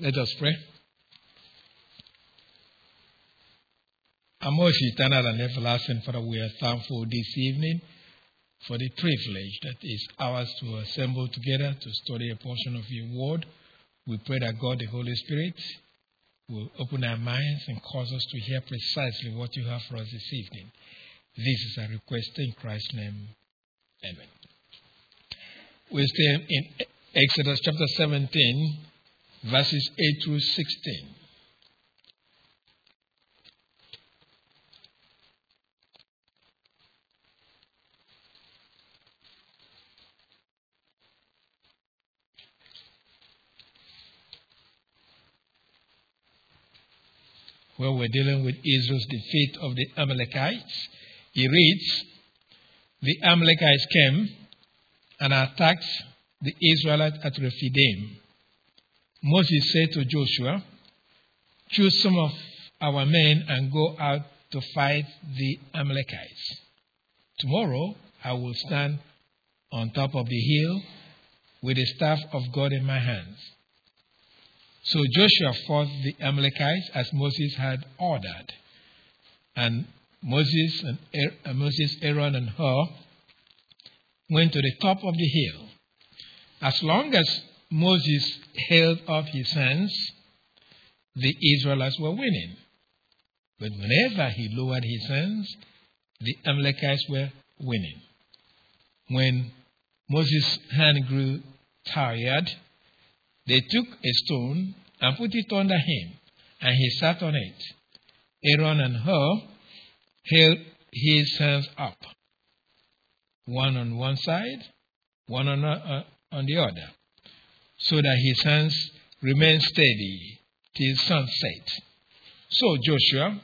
Let us pray. Our most eternal and everlasting Father, we are thankful this evening for the privilege that is ours to assemble together to study a portion of your word. We pray that God, the Holy Spirit, will open our minds and cause us to hear precisely what you have for us this evening. This is a request in Christ's name. Amen. We stay in Exodus chapter 17, verses 8 through 16. where we're dealing with Israel's defeat of the Amalekites. He reads, The Amalekites came and attacked the Israelites at Rephidim. Moses said to Joshua, Choose some of our men and go out to fight the Amalekites. Tomorrow I will stand on top of the hill with the staff of God in my hands. So Joshua fought the Amalekites as Moses had ordered. And Moses and er- Moses, Aaron, and Hur went to the top of the hill. As long as Moses held up his hands, the Israelites were winning. But whenever he lowered his hands, the Amalekites were winning. When Moses' hand grew tired, they took a stone and put it under him, and he sat on it. Aaron and Hur held his hands up, one on one side, one on, uh, on the other, so that his hands remained steady till sunset. So Joshua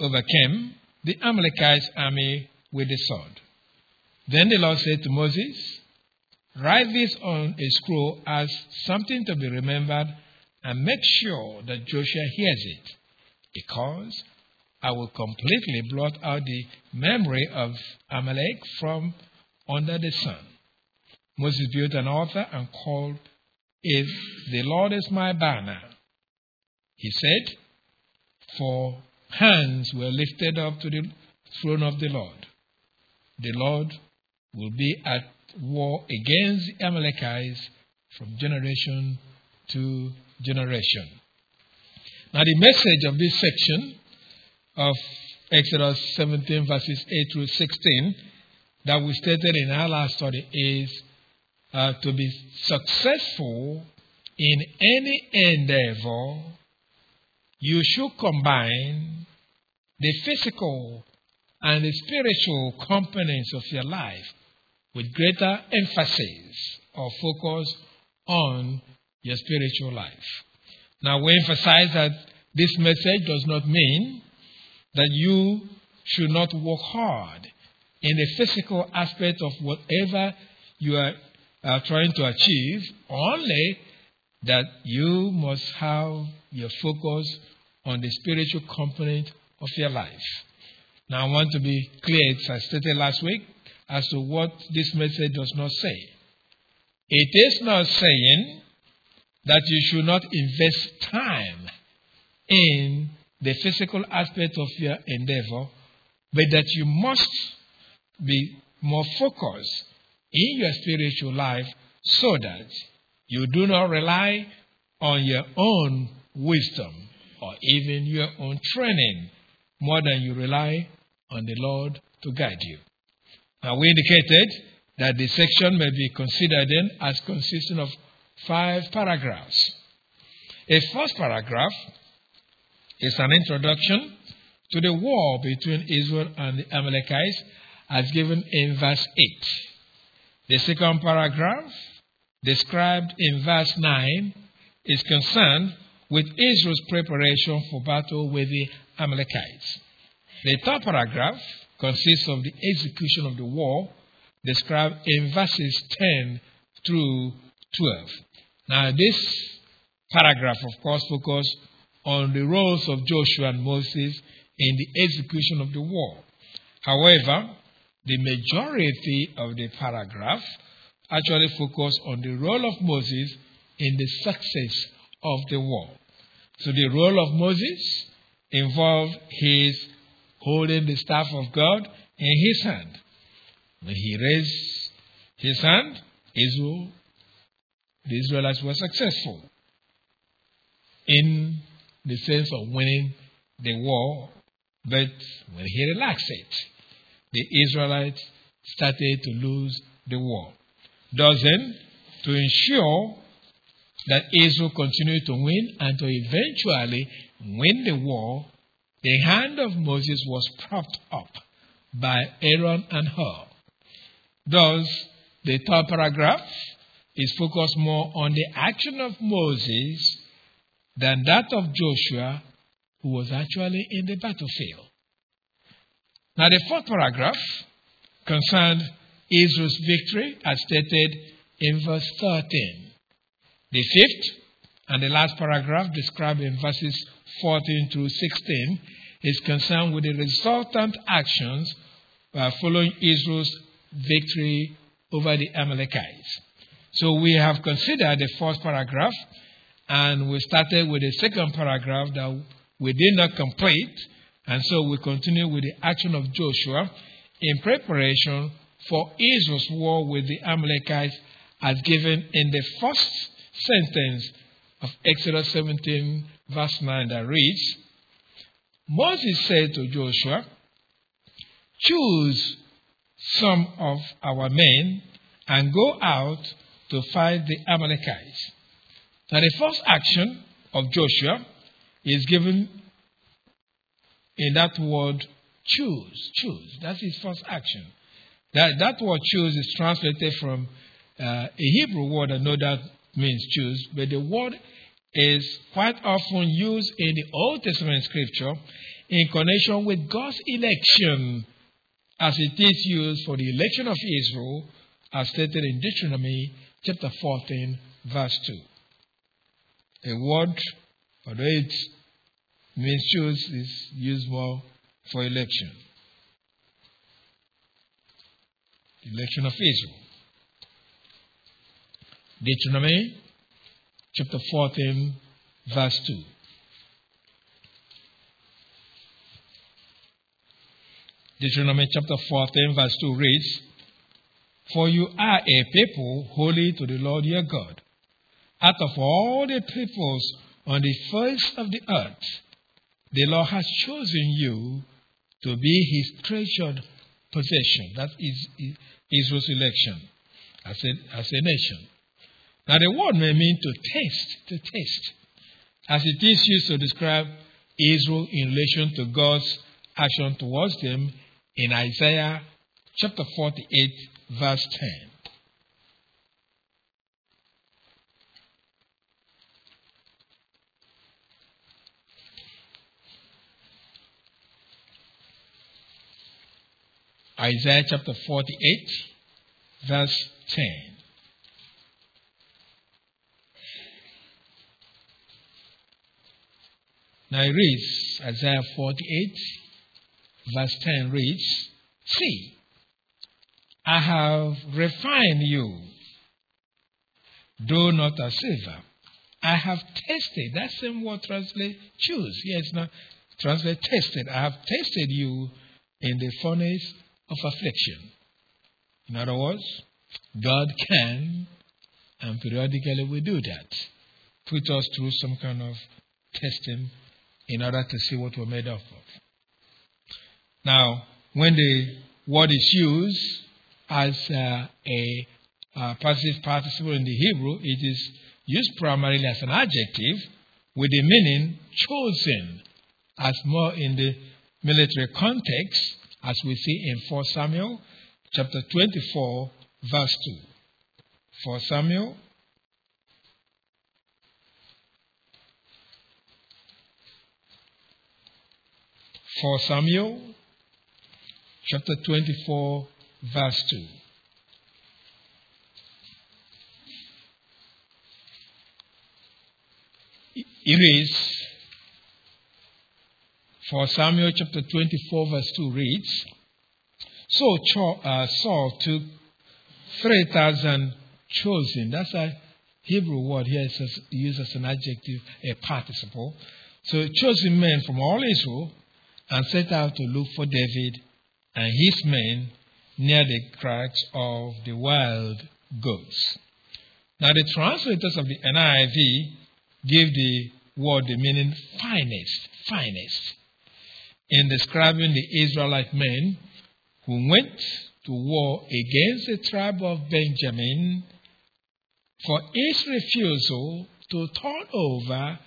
overcame the Amalekite army with the sword. Then the Lord said to Moses, Write this on a scroll as something to be remembered and make sure that Joshua hears it, because I will completely blot out the memory of Amalek from under the sun. Moses built an altar and called it, The Lord is my banner. He said, For hands were lifted up to the throne of the Lord. The Lord will be at war against the Amalekites from generation to generation. Now, the message of this section of Exodus 17, verses 8 through 16, that we stated in our last study is uh, to be successful in any endeavor, you should combine the physical and the spiritual components of your life with greater emphasis or focus on your spiritual life. Now, we emphasize that this message does not mean that you should not work hard in the physical aspect of whatever you are uh, trying to achieve, only that you must have your focus on the spiritual component of your life. Now, I want to be clear, as I stated last week, as to what this message does not say. It is not saying that you should not invest time in the physical aspect of your endeavor, but that you must be more focused in your spiritual life so that you do not rely on your own wisdom or even your own training more than you rely on the Lord to guide you. Now, we indicated that the section may be considered then as consisting of five paragraphs. A first paragraph is an introduction to the war between Israel and the Amalekites as given in verse 8. The second paragraph, described in verse 9, is concerned with Israel's preparation for battle with the Amalekites. The third paragraph consists of the execution of the war described in verses 10 through 12. Now, this paragraph, of course, focuses on the roles of Joshua and Moses in the execution of the war. However, the majority of the paragraph actually focus on the role of Moses in the success of the war. So the role of Moses involved his holding the staff of God in his hand. When he raised his hand, Israel, the Israelites were successful in the sense of winning the war. But when he relaxed it, the Israelites started to lose the war. Then, to ensure that Israel continued to win and to eventually win the war, the hand of Moses was propped up by Aaron and Hur. Thus, the third paragraph is focused more on the action of Moses than that of Joshua, who was actually in the battlefield. Now, the fourth paragraph concerned Israel's victory, as stated in verse 13. The fifth and the last paragraph, described in verses 14 through 16, is concerned with the resultant actions uh, following Israel's victory over the Amalekites. So we have considered the first paragraph, and we started with the second paragraph that we did not complete, and so we continue with the action of Joshua in preparation for Israel's war with the Amalekites as given in the first sentence of Exodus 17, verse 9, that reads Moses said to Joshua, Choose some of our men and go out to fight the Amalekites. Now, the first action of Joshua is given in that word choose. Choose. That's his first action. That, that word choose is translated from uh, a Hebrew word, I know that means choose, but the word is quite often used in the Old Testament scripture in connection with God's election, as it is used for the election of Israel, as stated in Deuteronomy chapter 14, verse 2. A word, although it means choose, is used more for election. Election of Israel. Deuteronomy chapter 14, verse 2. Deuteronomy chapter 14, verse 2 reads, For you are a people holy to the Lord your God. Out of all the peoples on the face of the earth, the Lord has chosen you to be his treasured possession. That is Israel's election as a, as a nation. Now, the word may mean to taste, to taste, as it is used to describe Israel in relation to God's action towards them in Isaiah chapter 48, verse 10. Isaiah chapter 48, verse 10. Now it reads, Isaiah 48, verse 10 reads, See, I have refined you, though not as silver. I have tested. That same word translate choose. Yes, not translate tested. I have tested you in the furnace of affliction. In other words, God can and periodically we do that. Put us through some kind of testing in order to see what we're made up of. Now, when the word is used as uh, a uh, passive participle in the Hebrew, it is used primarily as an adjective with the meaning chosen, as more in the military context, as we see in 4 Samuel chapter 24, verse 2. 4 Samuel 4 Samuel chapter 24, verse 2. It is for Samuel chapter 24, verse 2 reads So uh, Saul took 3,000 chosen. That's a Hebrew word here. It's used as an adjective, a participle. So chosen men from all Israel and set out to look for David and his men near the cracks of the wild goats. Now, the translators of the NIV give the word the meaning finest, finest, in describing the Israelite men who went to war against the tribe of Benjamin for its refusal to turn over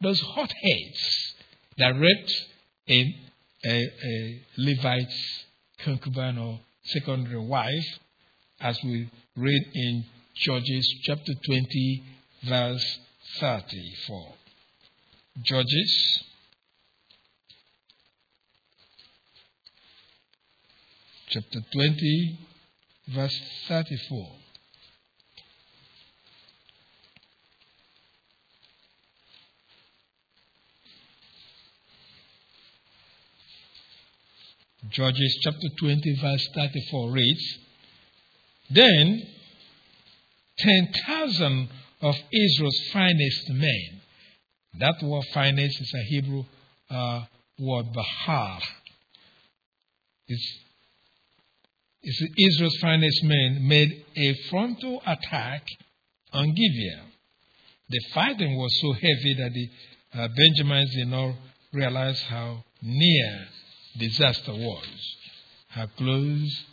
those hotheads that raped a, a, a Levite's concubine or secondary wife, as we read in Judges chapter 20, verse 34. Judges chapter 20, verse 34. Judges chapter 20, verse 34 reads Then 10,000 of Israel's finest men, that word finest is a Hebrew uh, word, bahar. It's, Israel's finest men made a frontal attack on Gibeah. The fighting was so heavy that the uh, Benjamites did not realize how near disaster was, how close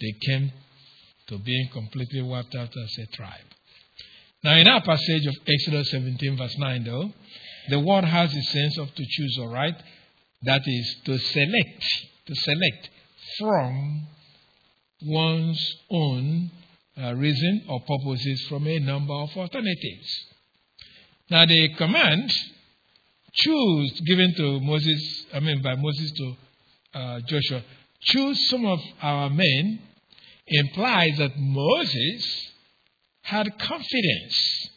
they came to being completely wiped out as a tribe. Now, in our passage of Exodus 17, verse 9, though, the word has the sense of to choose, all right? That is to select, to select from one's own uh, reason or purposes from a number of alternatives. Now, the command choose given to Moses, I mean, by Moses to uh, Joshua, choose some of our men, implies that Moses had confidence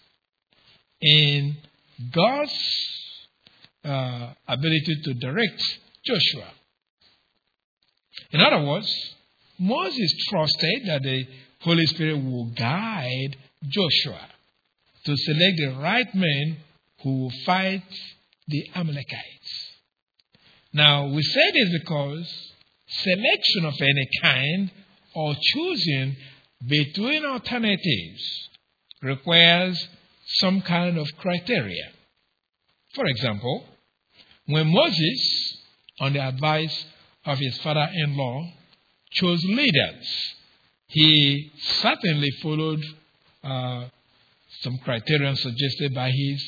in God's uh, ability to direct Joshua. In other words, Moses trusted that the Holy Spirit will guide Joshua to select the right men who will fight the Amalekites. Now, we say this because selection of any kind or choosing between alternatives requires some kind of criteria. For example, when Moses, on the advice of his father in law, chose leaders, he certainly followed uh, some criteria suggested by his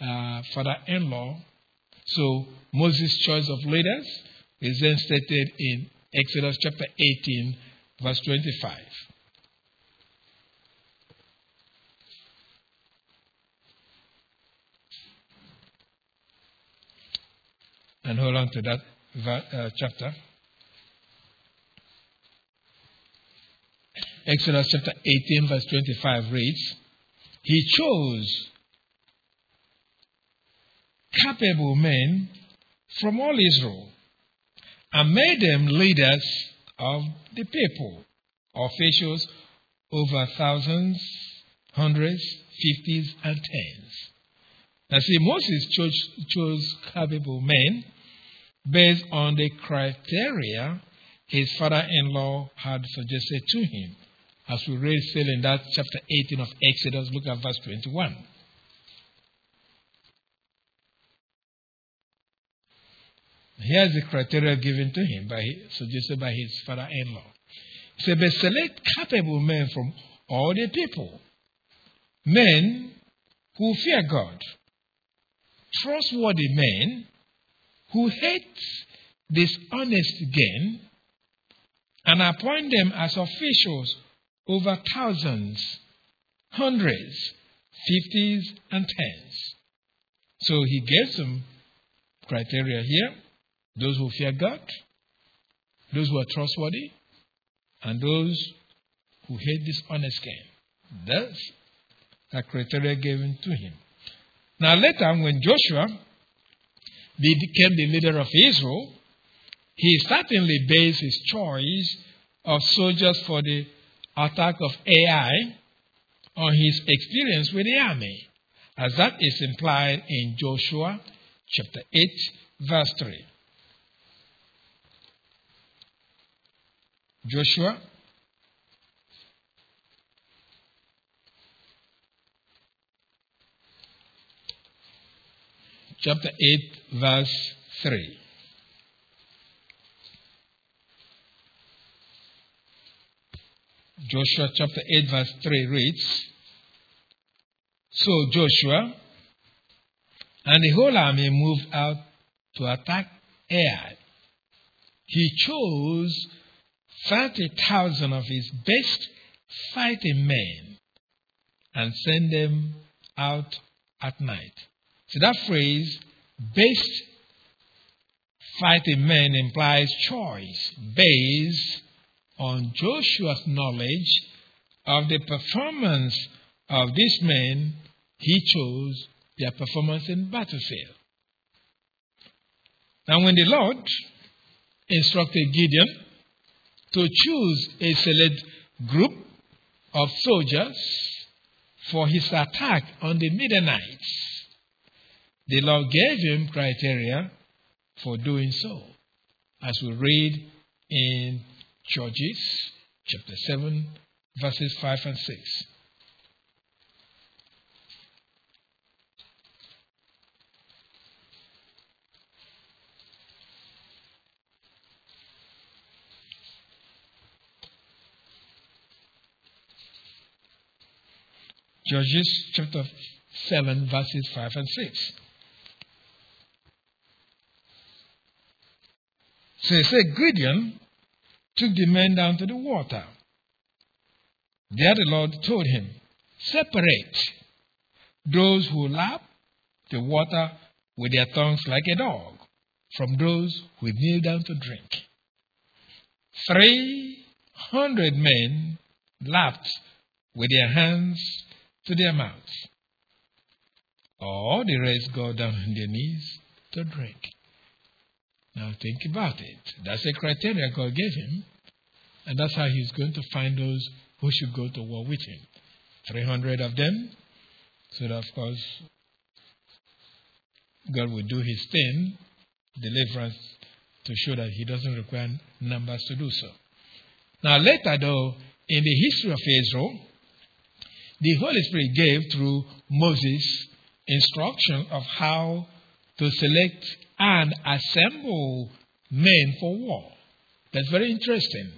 uh, father in law so Moses' choice of leaders is then stated in Exodus chapter 18, verse 25. And hold on to that uh, chapter. Exodus chapter 18, verse 25 reads, He chose capable men from all Israel and made them leaders of the people, officials over thousands, hundreds, fifties, and tens. Now, see, Moses chose, chose capable men based on the criteria his father in law had suggested to him. As we read still in that chapter 18 of Exodus, look at verse 21. Here's the criteria given to him, by, suggested by his father in law. He said, But select capable men from all the people, men who fear God, trustworthy men who hate dishonest gain, and appoint them as officials over thousands, hundreds, fifties, and tens. So he gave some criteria here those who fear God, those who are trustworthy, and those who hate dishonest gain. That's a criteria given to him. Now, later, when Joshua became the leader of Israel, he certainly based his choice of soldiers for the attack of Ai on his experience with the army, as that is implied in Joshua chapter 8, verse 3. Joshua chapter 8, verse 3. Joshua chapter 8, verse 3 reads So Joshua and the whole army moved out to attack Ai. He chose 30,000 of his best fighting men and sent them out at night. So that phrase, best fighting men, implies choice based on Joshua's knowledge of the performance of these men, he chose their performance in battlefield. Now, when the Lord instructed Gideon to choose a select group of soldiers for his attack on the Midianites, the Lord gave him criteria for doing so, as we read in Judges chapter 7, verses 5 and 6. Judges chapter 7, verses 5 and 6. So he said, Gideon took the men down to the water. There the Lord told him, Separate those who lap the water with their tongues like a dog from those who kneel down to drink. Three hundred men lapped with their hands to their mouths. All the rest go down on their knees to drink. Now think about it. That's a criteria God gave him. And that's how he's going to find those who should go to war with him. 300 of them. So that, of course, God will do his thing, deliverance, to show that he doesn't require numbers to do so. Now, later, though, in the history of Israel, the Holy Spirit gave through Moses instruction of how to select and assemble men for war. That's very interesting.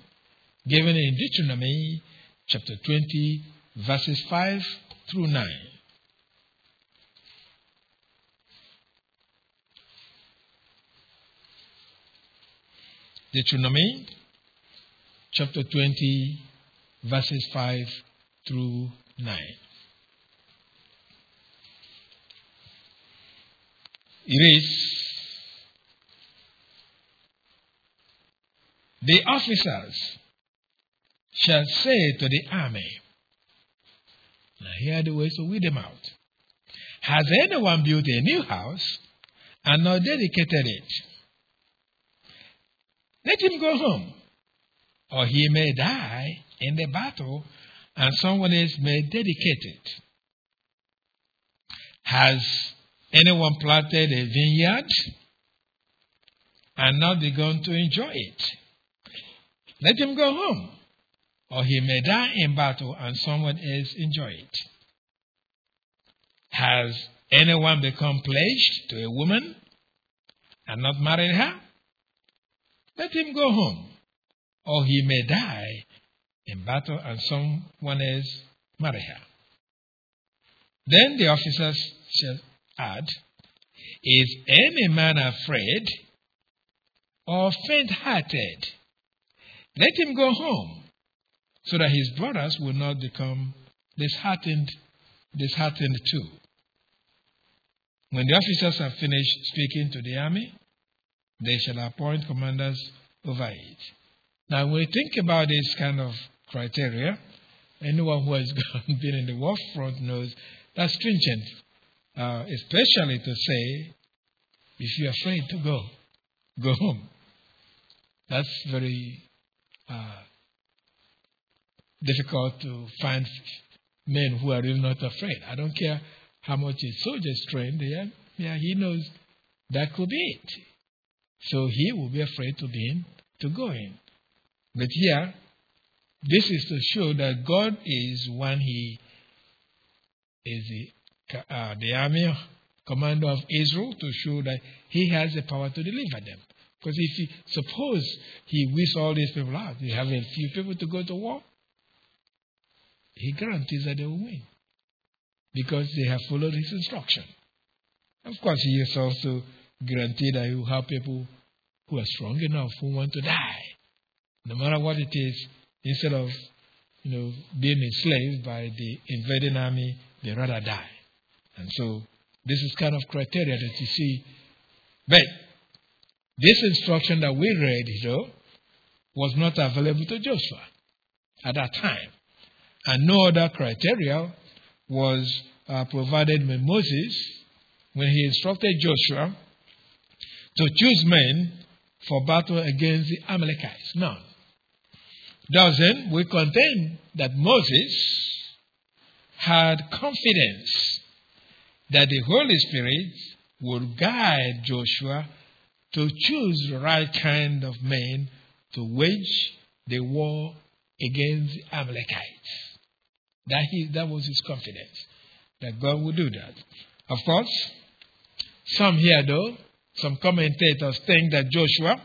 Given in Deuteronomy chapter 20, verses 5 through 9. Deuteronomy chapter 20, verses 5 through 9. It is the officers shall say to the army, now here are the ways to weed them out. Has anyone built a new house and not dedicated it? Let him go home, or he may die in the battle and someone else may dedicate it. Has anyone planted a vineyard and not begun to enjoy it? Let him go home, or he may die in battle and someone else enjoy it. Has anyone become pledged to a woman and not married her? Let him go home, or he may die in battle and someone else marry her. Then the officers shall add, Is any man afraid or faint hearted? Let him go home, so that his brothers will not become disheartened, disheartened too. When the officers have finished speaking to the army, they shall appoint commanders over it. Now, when we think about this kind of criteria. Anyone who has been in the war front knows that's stringent, uh, especially to say, if you're afraid to go, go home. That's very uh, difficult to find men who are really not afraid. I don't care how much a soldier is trained, yeah, yeah, he knows that could be it. So he will be afraid to be in, to go in. But here, this is to show that God is when He is the, uh, the army commander of Israel to show that He has the power to deliver them. Because if he, suppose He whips all these people out, you have a few people to go to war, He guarantees that they will win because they have followed His instruction. Of course, He is also guaranteed that He will have people who are strong enough who want to die, no matter what it is, instead of you know being enslaved by the invading army, they rather die. And so this is kind of criteria that you see. But this instruction that we read, though, was not available to Joshua at that time. And no other criteria was uh, provided by Moses when he instructed Joshua to choose men for battle against the Amalekites. Thus then, we contend that Moses had confidence that the Holy Spirit would guide Joshua to choose the right kind of men to wage the war against the Amalekites. That, he, that was his confidence, that God would do that. Of course, some here, though, some commentators think that Joshua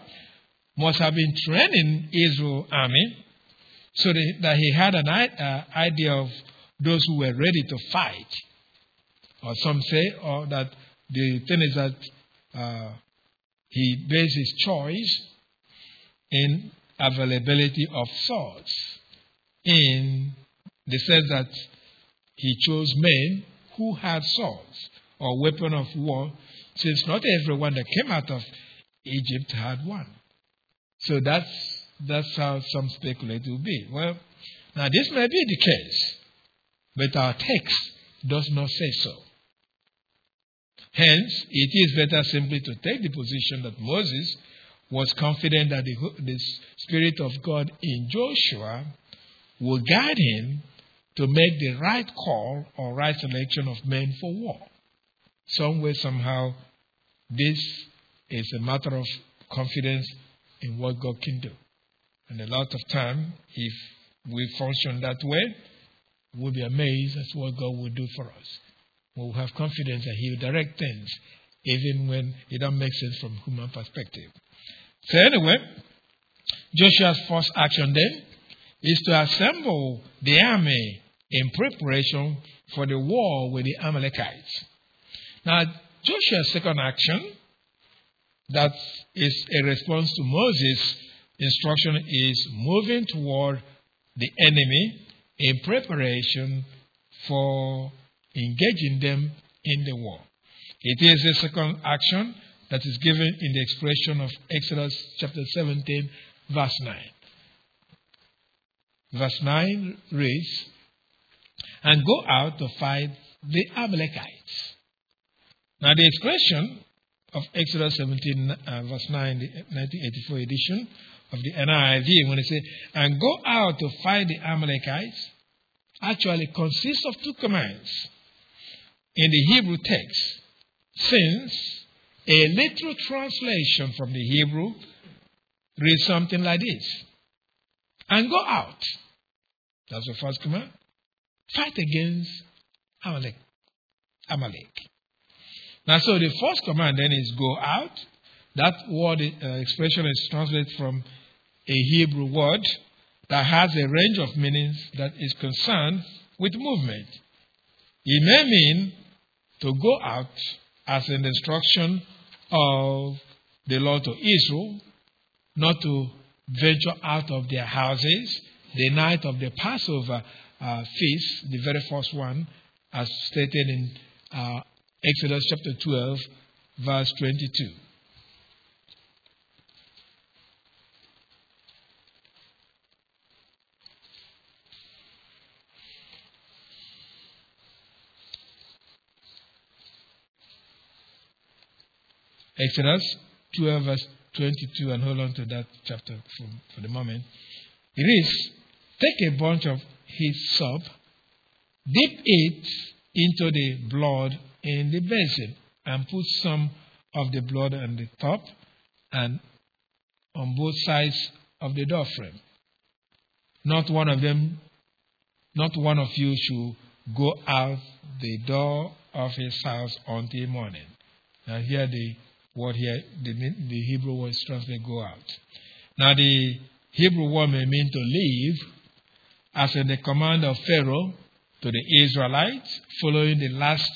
must have been training Israel army so that he had an uh, idea of those who were ready to fight. Or some say or that the thing is that uh, he based his choice in availability of swords. In the said that he chose men who had swords or weapon of war since not everyone that came out of Egypt had one. So that's, that's how some speculate it will be. Well, now this may be the case, but our text does not say so. Hence, it is better simply to take the position that Moses was confident that the, the Spirit of God in Joshua will guide him to make the right call or right selection of men for war. Some way, somehow, this is a matter of confidence in what God can do. And a lot of time, if we function that way, we'll be amazed at what God will do for us. We'll have confidence that He will direct things, even when it doesn't make sense from human perspective. So anyway, Joshua's first action then is to assemble the army in preparation for the war with the Amalekites. Now, Joshua's second action, that is a response to Moses' instruction, is moving toward the enemy in preparation for engaging them in the war. It is the second action that is given in the expression of Exodus chapter 17, verse 9. Verse 9 reads, And go out to fight the Amalekites. Now, the expression of Exodus 17, uh, verse 9, the 1984 edition of the NIV, when it says, and go out to fight the Amalekites, actually consists of two commands in the Hebrew text, since a literal translation from the Hebrew reads something like this and go out. That's the first command. Fight against Amalek. Amalek. Now, so the first command then is go out. That word uh, expression is translated from a Hebrew word that has a range of meanings that is concerned with movement. It may mean to go out as an instruction of the Lord to Israel, not to venture out of their houses the night of the Passover uh, feast, the very first one, as stated in uh, Exodus chapter 12, verse 22. Exodus 12, verse 22, and hold on to that chapter for, for the moment. It is take a bunch of hyssop Dip it into the blood in the basin and put some of the blood on the top and on both sides of the door frame. Not one of them, not one of you should go out the door of his house until morning. Now here the word here, the, the Hebrew word is translated go out. Now the Hebrew word may mean to leave, as in the command of Pharaoh to the Israelites, following the last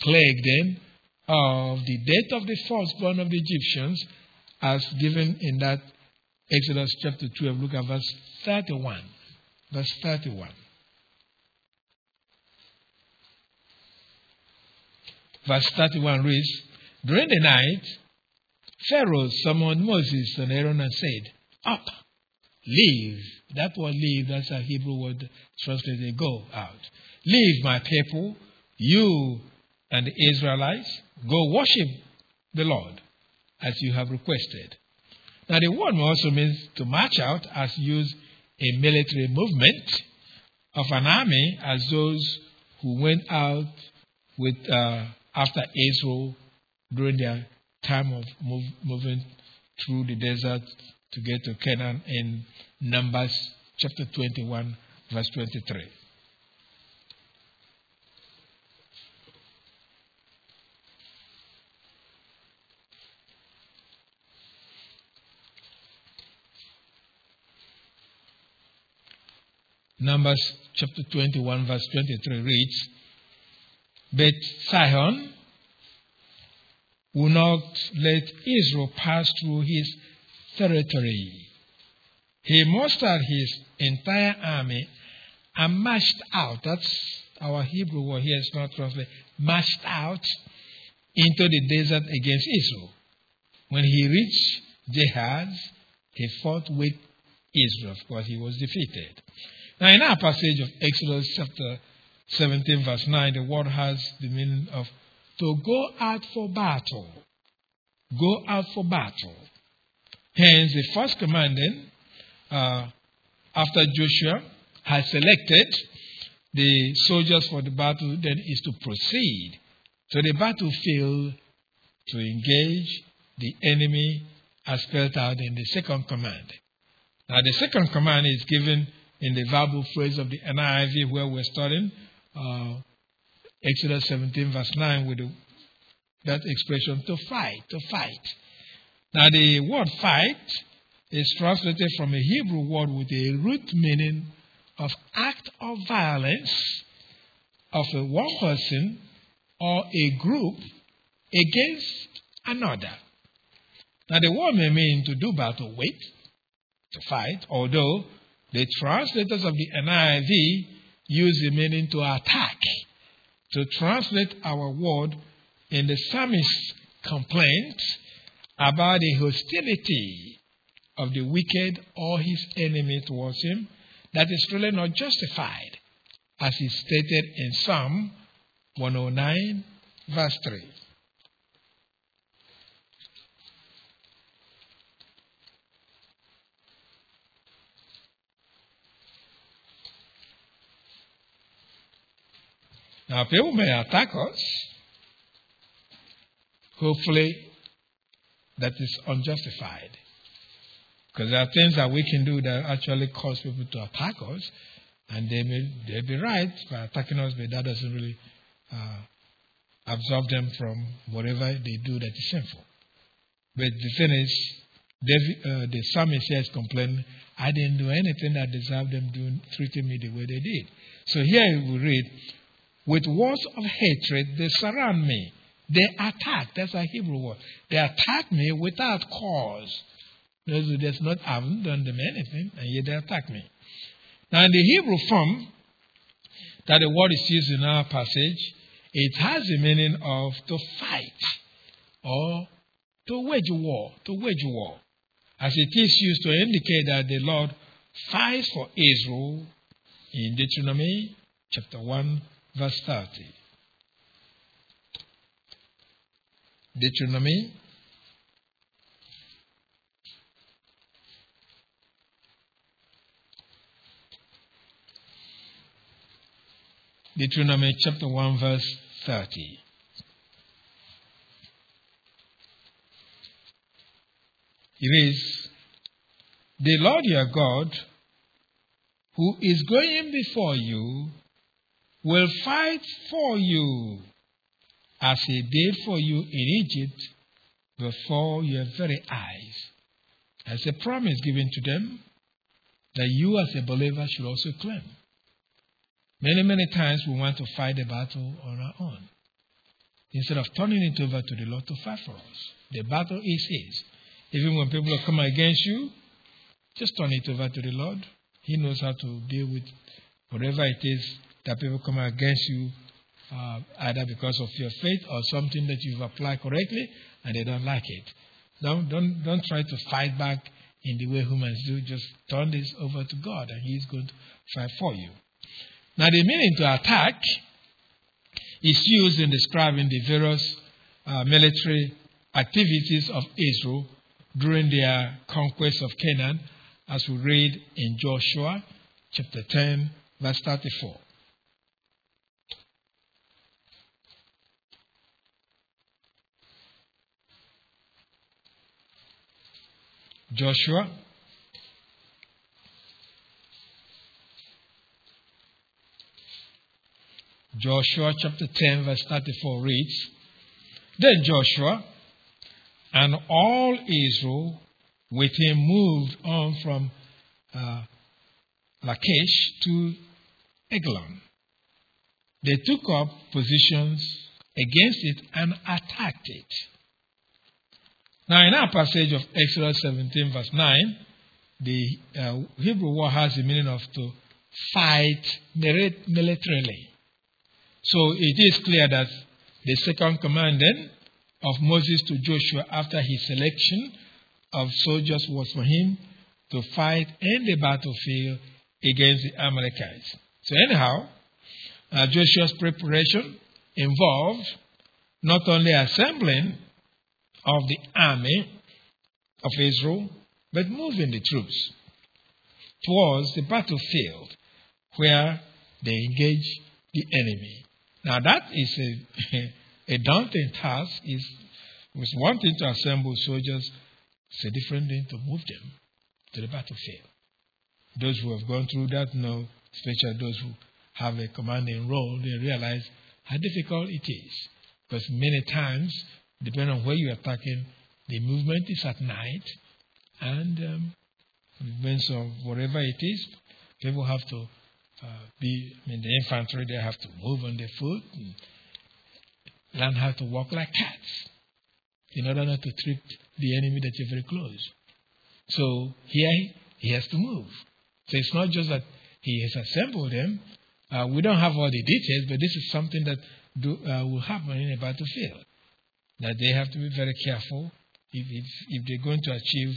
plague then of the death of the firstborn of the Egyptians, as given in that Exodus chapter 12. Look at verse 31. Verse 31. Verse 31 reads During the night, Pharaoh summoned Moses and Aaron and said, Up, leave. That word leave, that's a Hebrew word translated go out. Leave my people, you and the Israelites, go worship the Lord as you have requested. Now, the word also means to march out as used in military movement of an army as those who went out with uh, after Israel during their time of move, moving through the desert to get to Canaan in Numbers chapter 21, verse 23. Numbers chapter 21, verse 23 reads, But Sihon will not let Israel pass through his territory. He mustered his entire army and marched out. That's our Hebrew word here is not translated. Marched out into the desert against Israel. When he reached Jahaz, he fought with Israel. Of course, he was defeated. Now, in our passage of Exodus chapter 17, verse 9, the word has the meaning of to go out for battle. Go out for battle. Hence, the first commandment uh, after Joshua has selected the soldiers for the battle, then is to proceed to the battlefield to engage the enemy as spelled out in the second command. Now, the second command is given in the verbal phrase of the NIV where we're studying, uh, Exodus 17, verse 9, with that expression to fight, to fight. Now, the word fight is translated from a Hebrew word with a root meaning of act of violence of a one person or a group against another. Now, the word may mean to do battle with, to fight, although the translators of the NIV use the meaning to attack. To translate our word in the psalmist's complaint about the hostility of the wicked or his enemy towards him, that is really not justified, as is stated in Psalm 109, verse 3. Now, people may attack us. Hopefully, that is unjustified. Because there are things that we can do that actually cause people to attack us, and they may they be right by attacking us, but that doesn't really uh, absolve them from whatever they do that is sinful. But the thing is, David, uh, the psalmist says, complain, I didn't do anything that deserved them doing, treating me the way they did. So here we read, with words of hatred, they surround me. They attack. That's a Hebrew word. They attack me without cause. There's not, I haven't done them anything, and yet they attack me. Now, in the Hebrew form that the word is used in our passage, it has the meaning of to fight or to wage war, to wage war, as it is used to indicate that the Lord fights for Israel in Deuteronomy chapter 1, verse 30. Deuteronomy Deuteronomy chapter 1, verse 30. It is the Lord your God who is going before you will fight for you as he did for you in Egypt before your very eyes. As a promise given to them that you as a believer should also claim. Many, many times we want to fight the battle on our own instead of turning it over to the Lord to fight for us. The battle is His. Even when people come against you, just turn it over to the Lord. He knows how to deal with whatever it is that people come against you, uh, either because of your faith or something that you've applied correctly and they don't like it. Don't, don't, don't try to fight back in the way humans do. Just turn this over to God and He's going to fight for you. Now, the meaning to attack is used in describing the various uh, military activities of Israel during their conquest of Canaan, as we read in Joshua chapter 10, verse 34. Joshua Joshua chapter 10, verse 34 reads Then Joshua and all Israel with him moved on from uh, Lachish to Eglon. They took up positions against it and attacked it. Now, in our passage of Exodus 17, verse 9, the uh, Hebrew word has the meaning of to fight militarily. So it is clear that the second command then of Moses to Joshua after his selection of soldiers was for him to fight in the battlefield against the Amalekites. So, anyhow, uh, Joshua's preparation involved not only assembling of the army of Israel, but moving the troops towards the battlefield where they engage the enemy. Now, that is a, a daunting task. It's, it's one thing to assemble soldiers, it's a different thing to move them to the battlefield. Those who have gone through that know, especially those who have a commanding role, they realize how difficult it is. Because many times depending on where you're attacking, the movement is at night, and um, depends on whatever it is, people have to uh, be, I mean, the infantry, they have to move on their foot and learn how to walk like cats in order not to trip the enemy that you're very close. So here he has to move. So it's not just that he has assembled them. Uh, we don't have all the details, but this is something that do, uh, will happen in a battlefield that they have to be very careful if, if, if they're going to achieve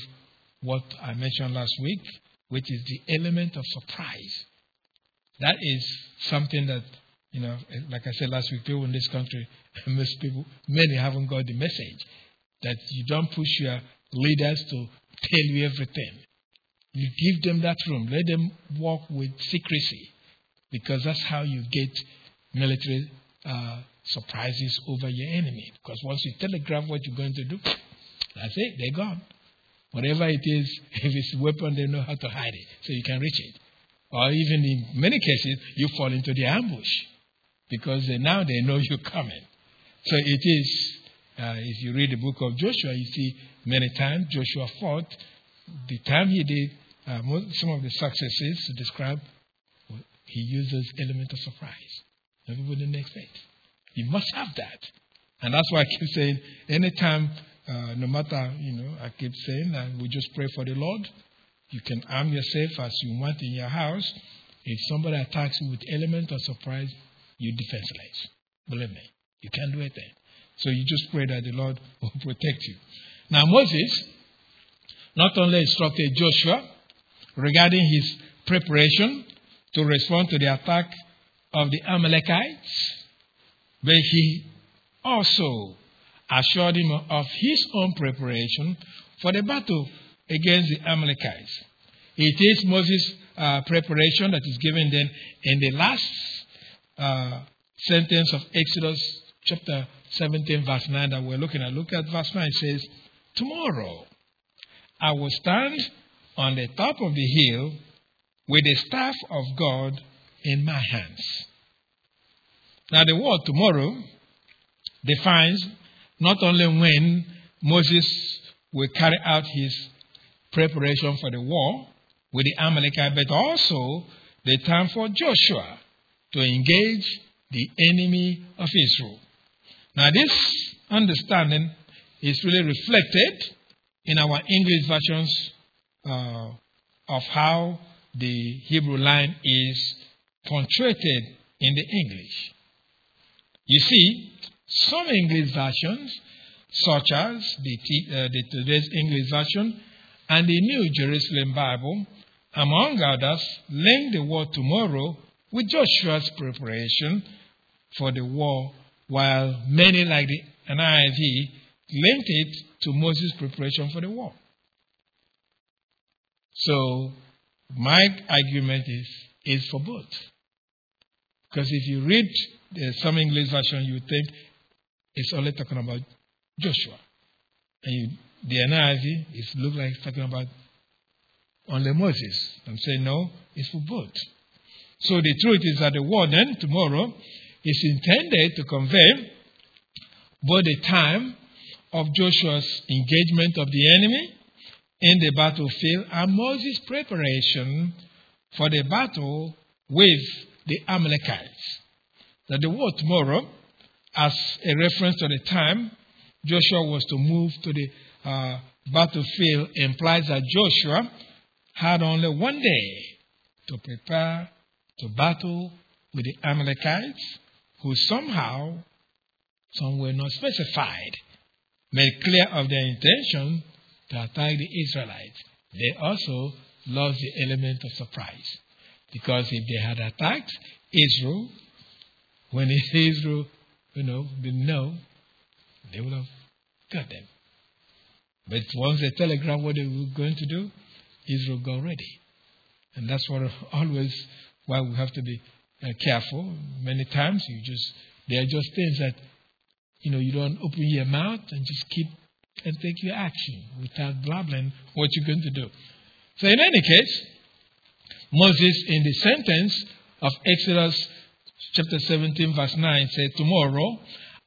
what I mentioned last week, which is the element of surprise. That is something that, you know, like I said last week, people in this country, most people, many haven't got the message that you don't push your leaders to tell you everything. You give them that room, let them walk with secrecy, because that's how you get military uh, surprises over your enemy. Because once you telegraph what you're going to do, that's it, they're gone. Whatever it is, if it's a weapon, they know how to hide it, so you can reach it. Or even in many cases, you fall into the ambush because they, now they know you're coming. So it is, uh, if you read the book of Joshua, you see many times Joshua fought. The time he did, uh, some of the successes to describe, he uses element of surprise. Everybody didn't. You must have that. And that's why I keep saying, anytime, uh, no matter, you know, I keep saying, and we just pray for the Lord. You can arm yourself as you want in your house. If somebody attacks you with element of surprise, you're defenseless. Believe me, you can't do anything. So you just pray that the Lord will protect you. Now, Moses not only instructed Joshua regarding his preparation to respond to the attack of the Amalekites, but he also assured him of his own preparation for the battle against the Amalekites. It is Moses' uh, preparation that is given then in the last uh, sentence of Exodus chapter 17, verse 9 that we're looking at. Look at verse 9. It says, Tomorrow I will stand on the top of the hill with the staff of God in my hands. Now, the word tomorrow defines not only when Moses will carry out his preparation for the war with the Amalekite, but also the time for Joshua to engage the enemy of Israel. Now, this understanding is really reflected in our English versions uh, of how the Hebrew line is punctuated in the English. You see, some English versions, such as the, uh, the today's English version and the New Jerusalem Bible, among others, link the word tomorrow with Joshua's preparation for the war, while many, like the NIV, linked it to Moses' preparation for the war. So, my argument is, is for both. Because if you read the, some English version, you think it's only talking about Joshua. And you, the NIV, it looks like it's talking about only Moses. I'm saying no, it's for both. So the truth is that the word then, tomorrow, is intended to convey both the time of Joshua's engagement of the enemy in the battlefield and Moses' preparation for the battle with the Amalekites. That the word tomorrow, as a reference to the time Joshua was to move to the uh, battlefield, implies that Joshua had only one day to prepare to battle with the Amalekites, who somehow, somewhere not specified, made clear of their intention to attack the Israelites. They also lost the element of surprise. Because if they had attacked Israel, when Israel, you know, didn't know, they would have got them. But once they telegraphed what they were going to do, Israel got ready. And that's what always why we have to be uh, careful. Many times you just there are just things that you know you don't open your mouth and just keep and take your action without blabbing what you're going to do. So in any case, Moses in the sentence of Exodus chapter 17 verse 9 said, Tomorrow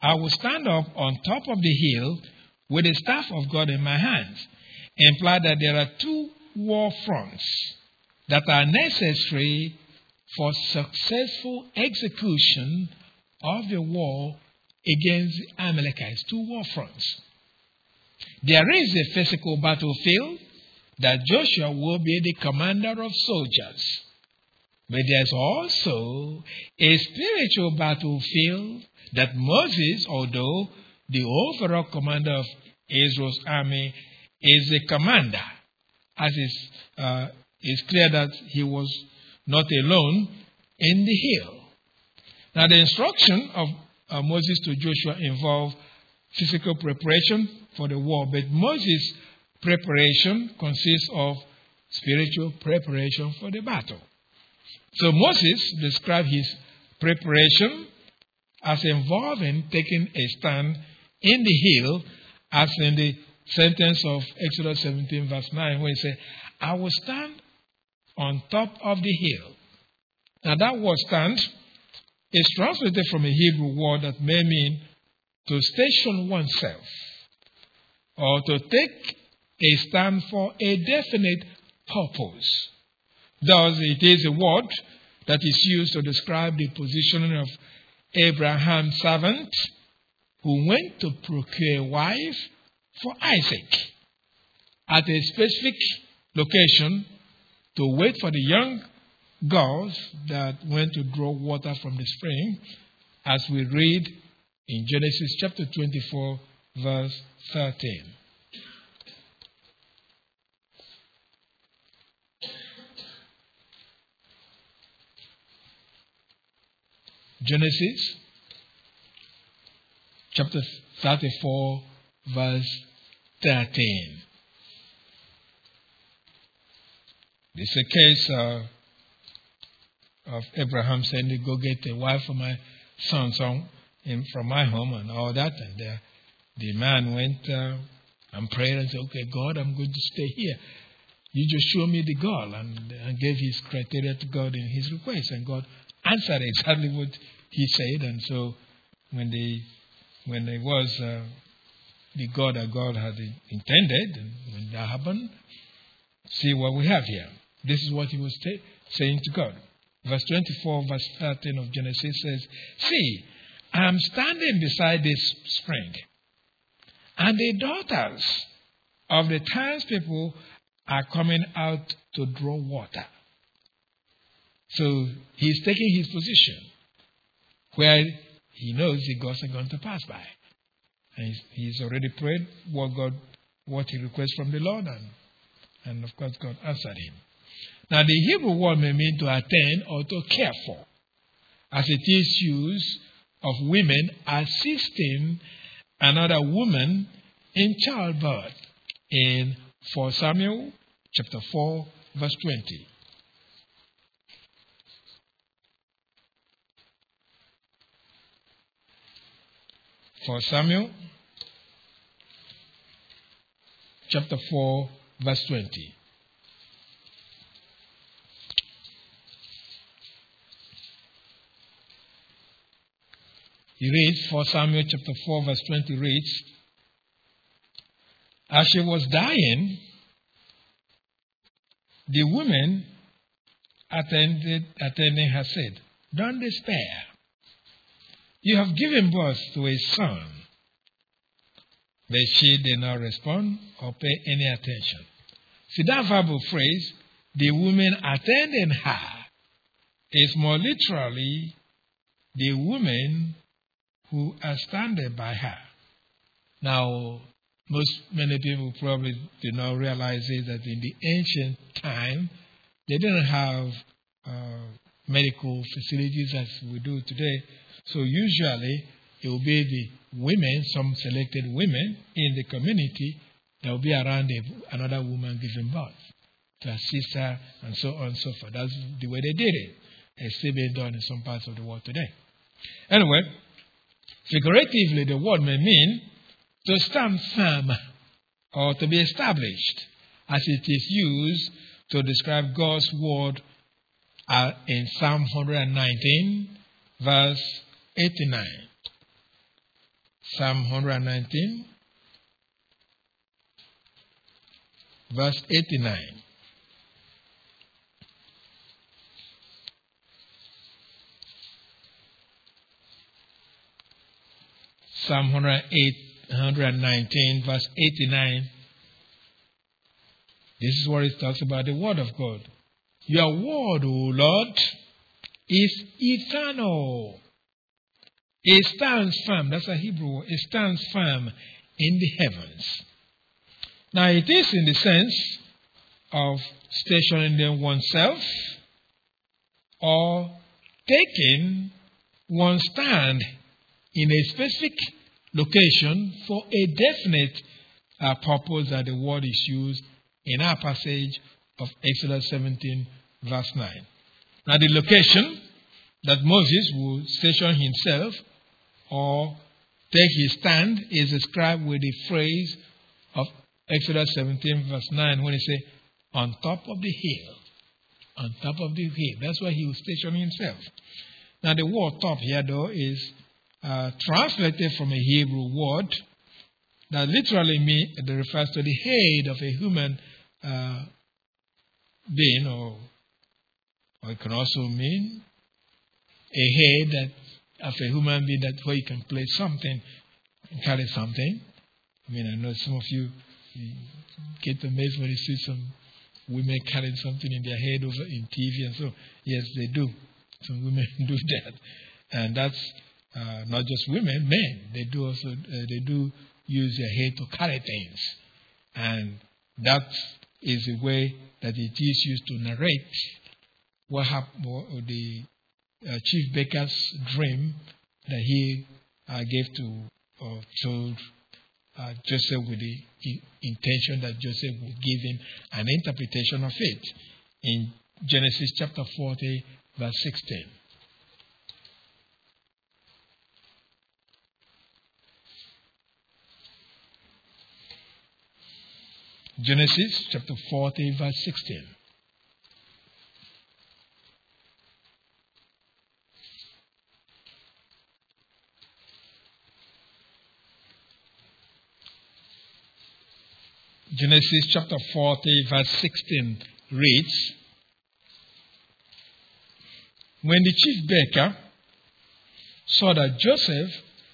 I will stand up on top of the hill with the staff of God in my hands. Imply that there are two war fronts that are necessary for successful execution of the war against the Amalekites. Two war fronts. There is a physical battlefield that Joshua will be the commander of soldiers. But there's also a spiritual battlefield that Moses, although the overall commander of Israel's army, is a commander, as is, uh, it's clear that he was not alone in the hill. Now, the instruction of uh, Moses to Joshua involved physical preparation for the war, but Moses' preparation consists of spiritual preparation for the battle. So Moses described his preparation as involving taking a stand in the hill, as in the sentence of Exodus 17, verse 9, where he said, I will stand on top of the hill. Now, that word stand is translated from a Hebrew word that may mean to station oneself or to take a stand for a definite purpose. Thus, it is a word that is used to describe the position of Abraham's servant who went to procure a wife for Isaac at a specific location to wait for the young girls that went to draw water from the spring, as we read in Genesis chapter 24, verse 13. Genesis chapter 34, verse 13. This is a case uh, of Abraham saying, Go get a wife for my son, son from my home and all that. And the, the man went uh, and prayed and said, Okay, God, I'm going to stay here. You just show me the girl and, and gave his criteria to God in his request. And God answered exactly what he said. And so when they when it was uh, the God that God had intended, and when that happened, see what we have here. This is what he was t- saying to God. Verse 24, verse 13 of Genesis says, See, I am standing beside this spring, and the daughters of the townspeople are coming out to draw water. So he's taking his position where he knows the gods are going to pass by. And he's, he's already prayed what God, what he requests from the Lord, and, and of course God answered him. Now the Hebrew word may mean to attend or to care for, as it is used of women assisting another woman in childbirth in 4 Samuel chapter 4 verse 20. For Samuel chapter 4 verse 20. He reads, for Samuel chapter 4, verse 20 reads, As she was dying, the women attended, attending her said, Don't despair. You have given birth to a son. But she did not respond or pay any attention. See that verbal phrase, the woman attending her, is more literally the woman who are standing by her. Now, most many people probably do not realize it that in the ancient time, they didn't have uh, medical facilities as we do today. So usually it will be the women, some selected women in the community that will be around another woman giving birth to assist her and so on and so forth. That's the way they did it. It's still being done in some parts of the world today. Anyway, Figuratively, the word may mean to stand firm or to be established, as it is used to describe God's word uh, in Psalm 119, verse 89. Psalm 119, verse 89. Psalm 119, verse 89. This is what it talks about the Word of God. Your Word, O Lord, is eternal. It stands firm. That's a Hebrew word. It stands firm in the heavens. Now, it is in the sense of stationing oneself or taking one stand in a specific location for a definite uh, purpose that the word is used in our passage of Exodus 17, verse 9. Now, the location that Moses will station himself or take his stand is described with the phrase of Exodus 17, verse 9, when he says, on top of the hill. On top of the hill. That's where he will station himself. Now, the word top here, though, is uh, translated from a Hebrew word that literally mean, that refers to the head of a human uh, being, or, or it can also mean a head that of a human being that where you can play something and carry something. I mean, I know some of you, you get amazed when you see some women carrying something in their head over in TV and so. Yes, they do. Some women do that, and that's uh, not just women, men. They do also uh, they do use their head to carry things, and that is the way that it is used to narrate what happened, the uh, chief baker's dream that he uh, gave to or told uh, Joseph with the intention that Joseph would give him an interpretation of it. In Genesis chapter 40, verse 16. Genesis chapter 40, verse 16. Genesis chapter 40, verse 16 reads When the chief baker saw that Joseph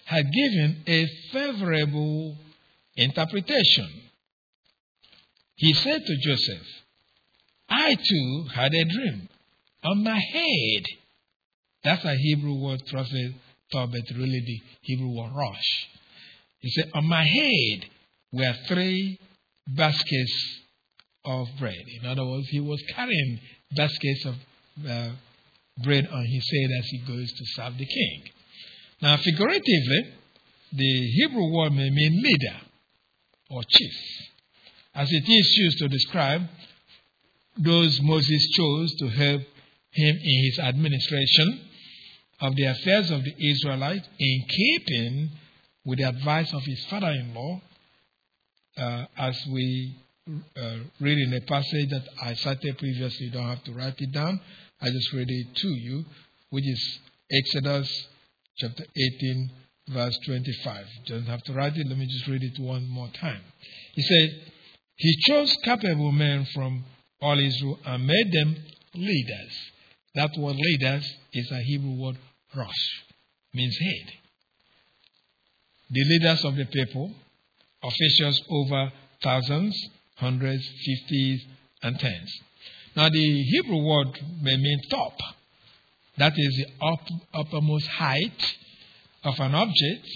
had given a favorable interpretation, he said to Joseph, I too had a dream on my head. That's a Hebrew word prophet but really the Hebrew word rosh. He said, On my head were three baskets of bread. In other words, he was carrying baskets of uh, bread on his head as he goes to serve the king. Now, figuratively, the Hebrew word may mean leader or chief, as it is used to describe those Moses chose to help him in his administration of the affairs of the Israelites in keeping with the advice of his father in law uh, as we uh, read in a passage that I cited previously, you don't have to write it down. I just read it to you, which is Exodus chapter 18, verse 25. You don't have to write it. Let me just read it one more time. He said, He chose capable men from all Israel and made them leaders. That word leaders is a Hebrew word rosh, means head. The leaders of the people officials over thousands, hundreds, fifties, and tens. Now, the Hebrew word may mean top. That is the up, uppermost height of an object.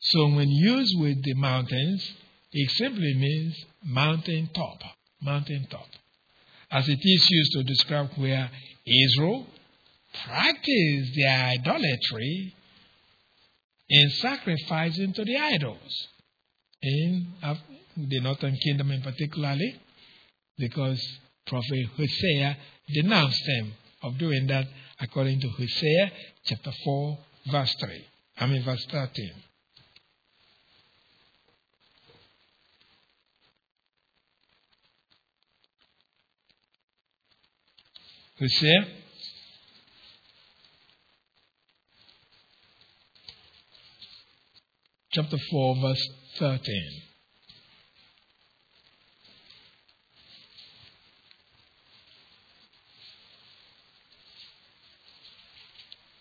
So, when used with the mountains, it simply means mountain top. Mountain top. As it is used to describe where Israel practiced their idolatry in sacrificing to the idols in the northern kingdom in particularly, because Prophet Hosea denounced them of doing that according to Hosea chapter 4, verse 3. I mean, verse 13. Hosea chapter 4, verse 13.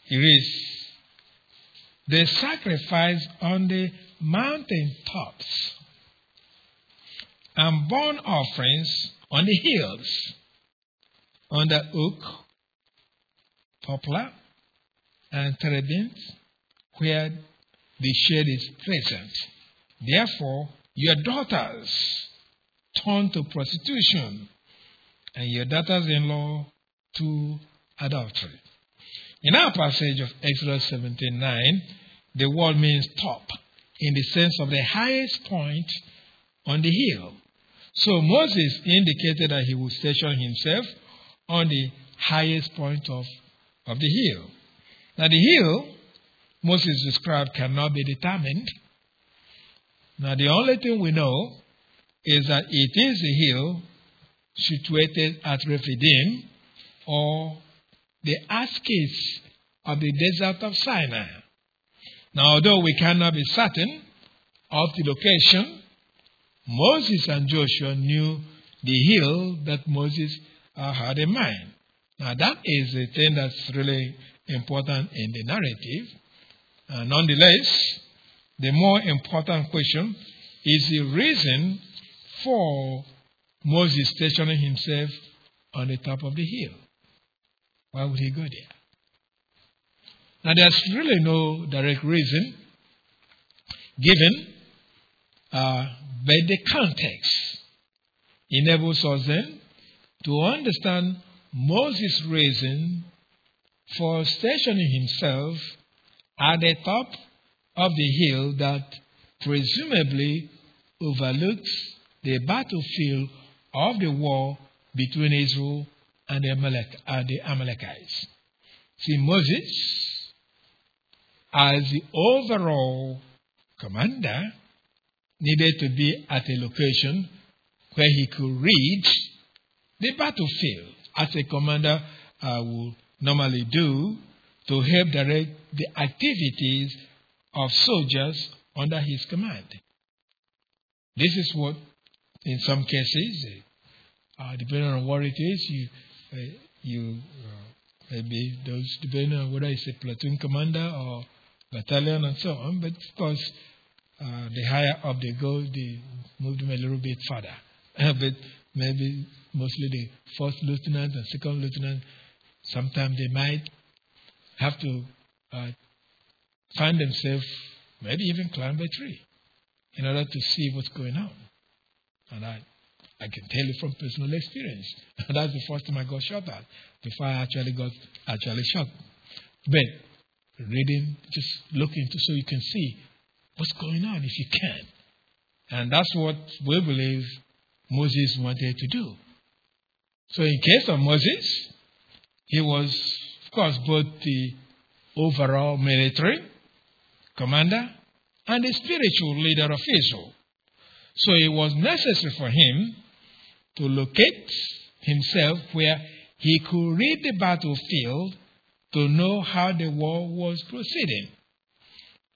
It is the sacrifice on the mountain tops and burnt offerings on the hills, on the oak, poplar, and terebinth, where the shade is present. Therefore, your daughters turn to prostitution, and your daughters in law to adultery. In our passage of Exodus 17:9, the word means top, in the sense of the highest point on the hill. So Moses indicated that he would station himself on the highest point of, of the hill. Now, the hill Moses described cannot be determined now, the only thing we know is that it is a hill situated at Rephidim or the outskirts of the desert of Sinai. Now, although we cannot be certain of the location, Moses and Joshua knew the hill that Moses uh, had in mind. Now, that is the thing that's really important in the narrative. Uh, nonetheless, the more important question is the reason for Moses stationing himself on the top of the hill. Why would he go there? Now, there's really no direct reason given, uh, but the context enables us then to understand Moses' reason for stationing himself at the top of the hill that presumably overlooks the battlefield of the war between Israel and the, Amalek, uh, the Amalekites. See, Moses, as the overall commander, needed to be at a location where he could read the battlefield, as a commander uh, would normally do to help direct the activities of soldiers under his command. This is what, in some cases, uh, depending on what it is, you, uh, you uh, maybe those depending on whether it's a platoon commander or battalion and so on. But of course, uh, the higher up they go, they move them a little bit further. but maybe mostly the first lieutenant and second lieutenant, sometimes they might have to uh, find themselves, maybe even climb a tree in order to see what's going on. And I, I can tell you from personal experience. That's the first time I got shot at before I actually got actually shot. But reading, just looking to so you can see what's going on if you can. And that's what we believe Moses wanted to do. So in case of Moses, he was, of course, both the overall military commander and the spiritual leader of Israel. So it was necessary for him to locate himself where he could read the battlefield to know how the war was proceeding.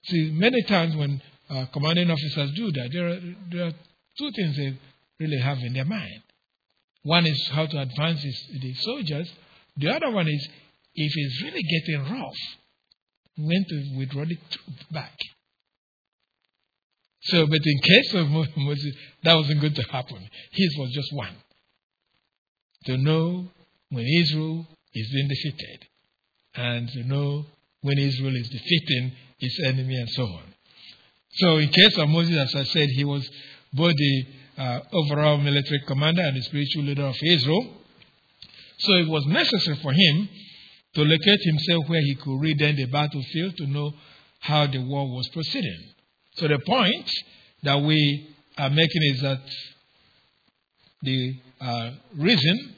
See, many times when uh, commanding officers do that, there are, there are two things they really have in their mind. One is how to advance the soldiers. The other one is if it's really getting rough, when to withdraw troops back. So, but in case of Moses, that wasn't going to happen. His was just one. To know when Israel is being defeated, and to know when Israel is defeating its enemy, and so on. So, in case of Moses, as I said, he was both the uh, overall military commander and the spiritual leader of Israel. So, it was necessary for him to locate himself where he could read then the battlefield to know how the war was proceeding. So the point that we are making is that the uh, reason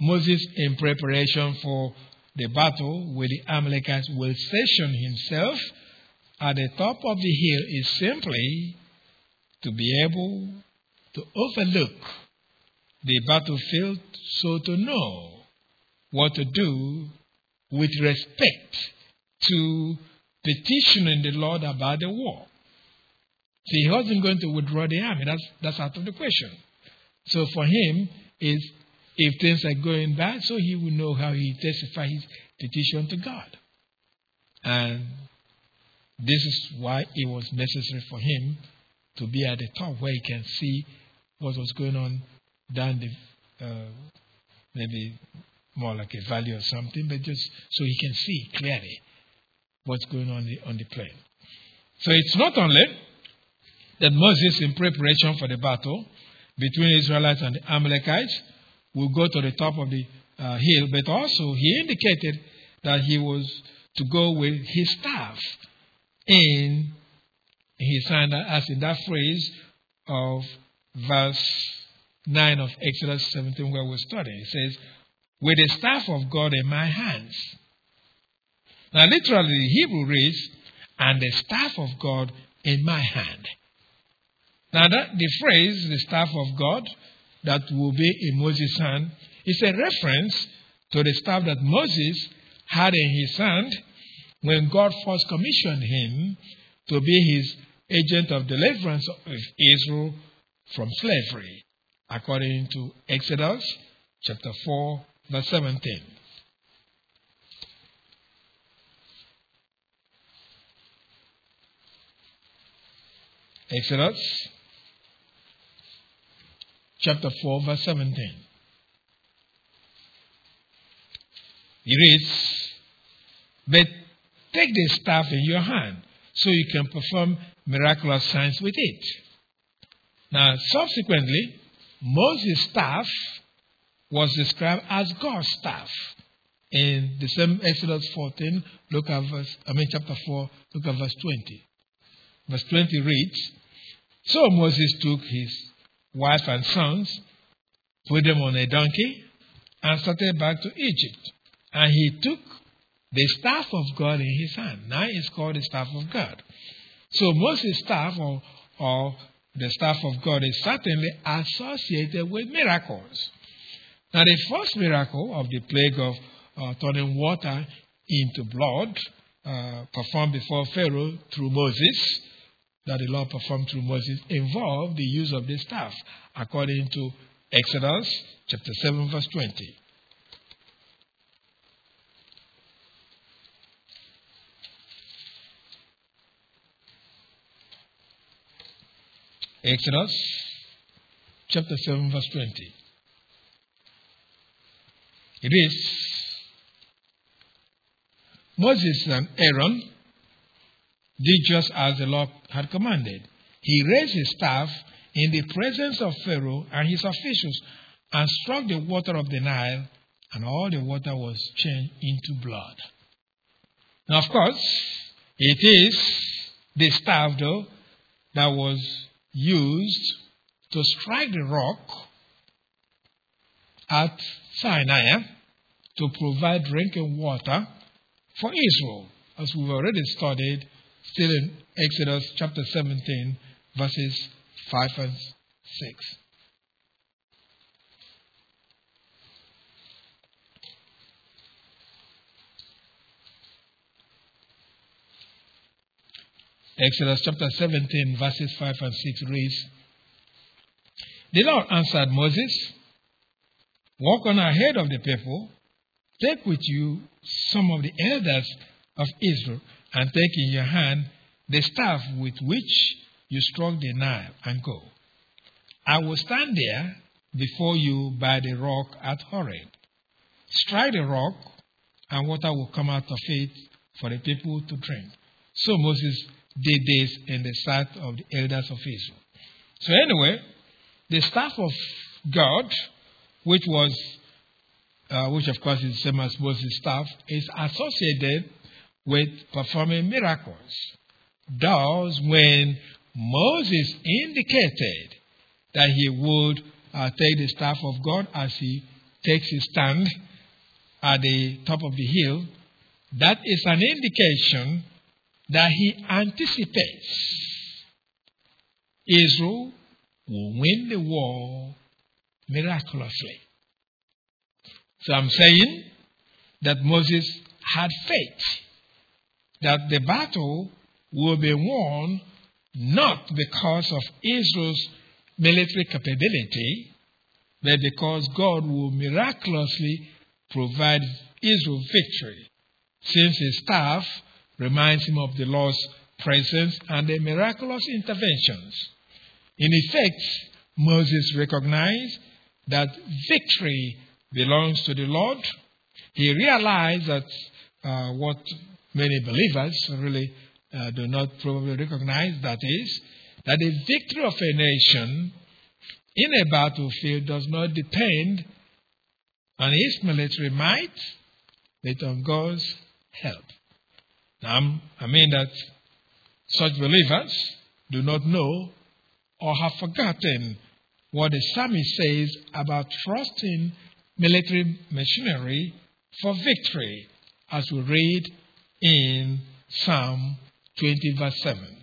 Moses, in preparation for the battle with the Amalekites, will station himself at the top of the hill is simply to be able to overlook the battlefield so to know what to do with respect to petitioning the Lord about the war. See, he wasn't going to withdraw the army. That's, that's out of the question. So for him, is if things are going bad, so he will know how he testifies his petition to God. And this is why it was necessary for him to be at the top where he can see what was going on down the, uh, maybe more like a valley or something, but just so he can see clearly what's going on the, on the plain. So it's not only that Moses, in preparation for the battle between the Israelites and the Amalekites, will go to the top of the uh, hill, but also he indicated that he was to go with his staff in his hand, as in that phrase of verse 9 of Exodus 17, where we're studying. It says, With the staff of God in my hands. Now, literally, the Hebrew reads, And the staff of God in my hand. Now, that, the phrase, the staff of God, that will be in Moses' hand, is a reference to the staff that Moses had in his hand when God first commissioned him to be his agent of deliverance of Israel from slavery, according to Exodus chapter 4, verse 17. Exodus chapter 4, verse 17. He reads, But take the staff in your hand so you can perform miraculous signs with it. Now, subsequently, Moses' staff was described as God's staff. In the same Exodus 14, look at verse, I mean, chapter 4, look at verse 20. Verse 20 reads, So Moses took his wife and sons, put them on a donkey, and started back to Egypt. And he took the staff of God in his hand. Now it's called the staff of God. So Moses' staff or, or the staff of God is certainly associated with miracles. Now, the first miracle of the plague of uh, turning water into blood, uh, performed before Pharaoh through Moses, that the Lord performed through Moses, involved the use of the staff, according to Exodus chapter 7, verse 20. Exodus chapter 7, verse 20. It is Moses and Aaron did just as the Lord had commanded. He raised his staff in the presence of Pharaoh and his officials and struck the water of the Nile, and all the water was changed into blood. Now, of course, it is the staff, though, that was used to strike the rock at Sinai eh, to provide drinking water for Israel, as we've already studied still in Exodus chapter 17, verses 5 and 6. Exodus chapter 17, verses 5 and 6 reads The Lord answered Moses, Walk on ahead of the people, take with you some of the elders of Israel, and take in your hand the staff with which you struck the Nile, and go. I will stand there before you by the rock at Horeb. Strike the rock, and water will come out of it for the people to drink. So Moses did this in the sight of the elders of Israel. So, anyway, the staff of God, which was, uh, which of course is the same as Moses' staff, is associated with performing miracles. Thus, when Moses indicated that he would uh, take the staff of God as he takes his stand at the top of the hill, that is an indication that he anticipates Israel will win the war miraculously. So I'm saying that Moses had faith that the battle will be won not because of Israel's military capability, but because God will miraculously provide Israel victory, since his staff reminds him of the Lord's presence and the miraculous interventions. In effect, Moses recognized that victory belongs to the Lord. He realized that uh, what many believers really uh, do not probably recognize that is, that the victory of a nation in a battlefield does not depend on its military might, but on God's help. Now, I mean that such believers do not know or have forgotten what the psalmist says about trusting military machinery for victory, as we read in Psalm 20, verse 7.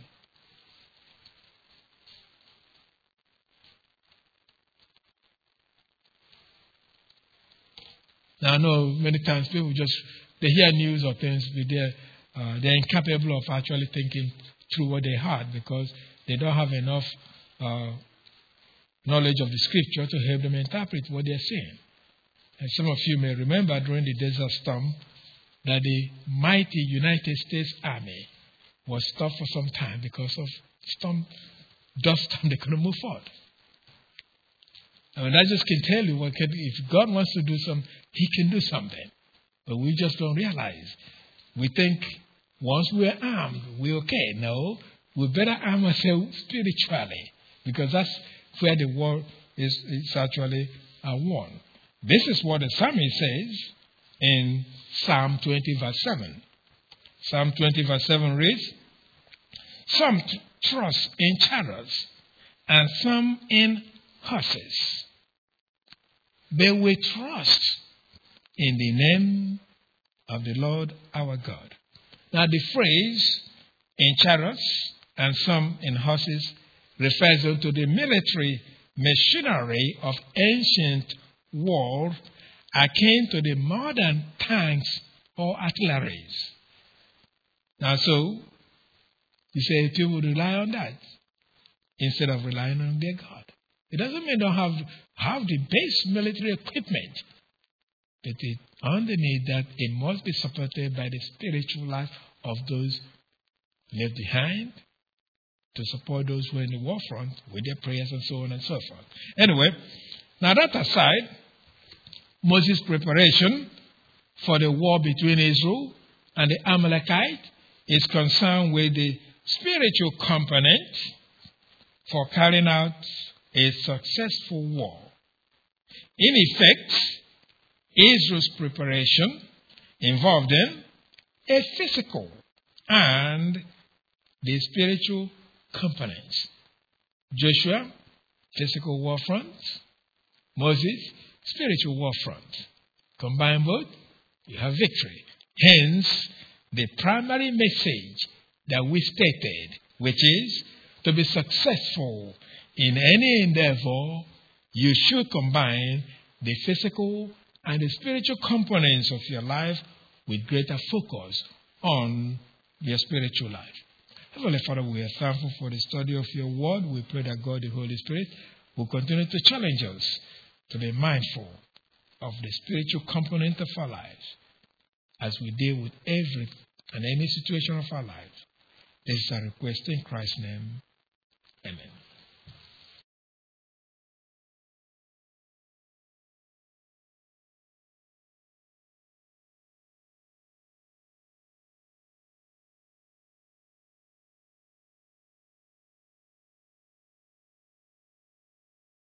Now, I know many times people just they hear news or things, but they're uh, they're incapable of actually thinking through what they heard because they don't have enough uh, knowledge of the scripture to help them interpret what they're saying. And some of you may remember during the Desert Storm that the mighty United States Army was stopped for some time because of storm, dust storm. They couldn't move forward. I I just can tell you what can, if God wants to do something, He can do something. But we just don't realize. We think once we're armed, we're okay. No, we better arm ourselves spiritually because that's where the war is, is actually uh, won. This is what the psalmist says in Psalm 20, verse 7. Psalm 20, verse 7 reads Some trust in chariots and some in horses. But we trust in the name of the Lord our God. Now, the phrase in chariots and some in horses refers to the military machinery of ancient war akin to the modern tanks or artilleries. Now, so you say people rely on that instead of relying on their God. It doesn't mean they don't have, have the base military equipment, but it, underneath that, it must be supported by the spiritual life of those left behind to support those who are in the war front with their prayers and so on and so forth. Anyway, now that aside, Moses' preparation for the war between Israel and the Amalekite is concerned with the spiritual component for carrying out a successful war. In effect, Israel's preparation involved in a physical and the spiritual components. Joshua, physical war front. Moses, spiritual war front. Combine both, you have victory. Hence, the primary message that we stated, which is to be successful in any endeavor, you should combine the physical and the spiritual components of your life with greater focus on your spiritual life. Heavenly Father, we are thankful for the study of your word. We pray that God, the Holy Spirit, will continue to challenge us to be mindful of the spiritual component of our lives as we deal with every and any situation of our lives. This is our request in Christ's name.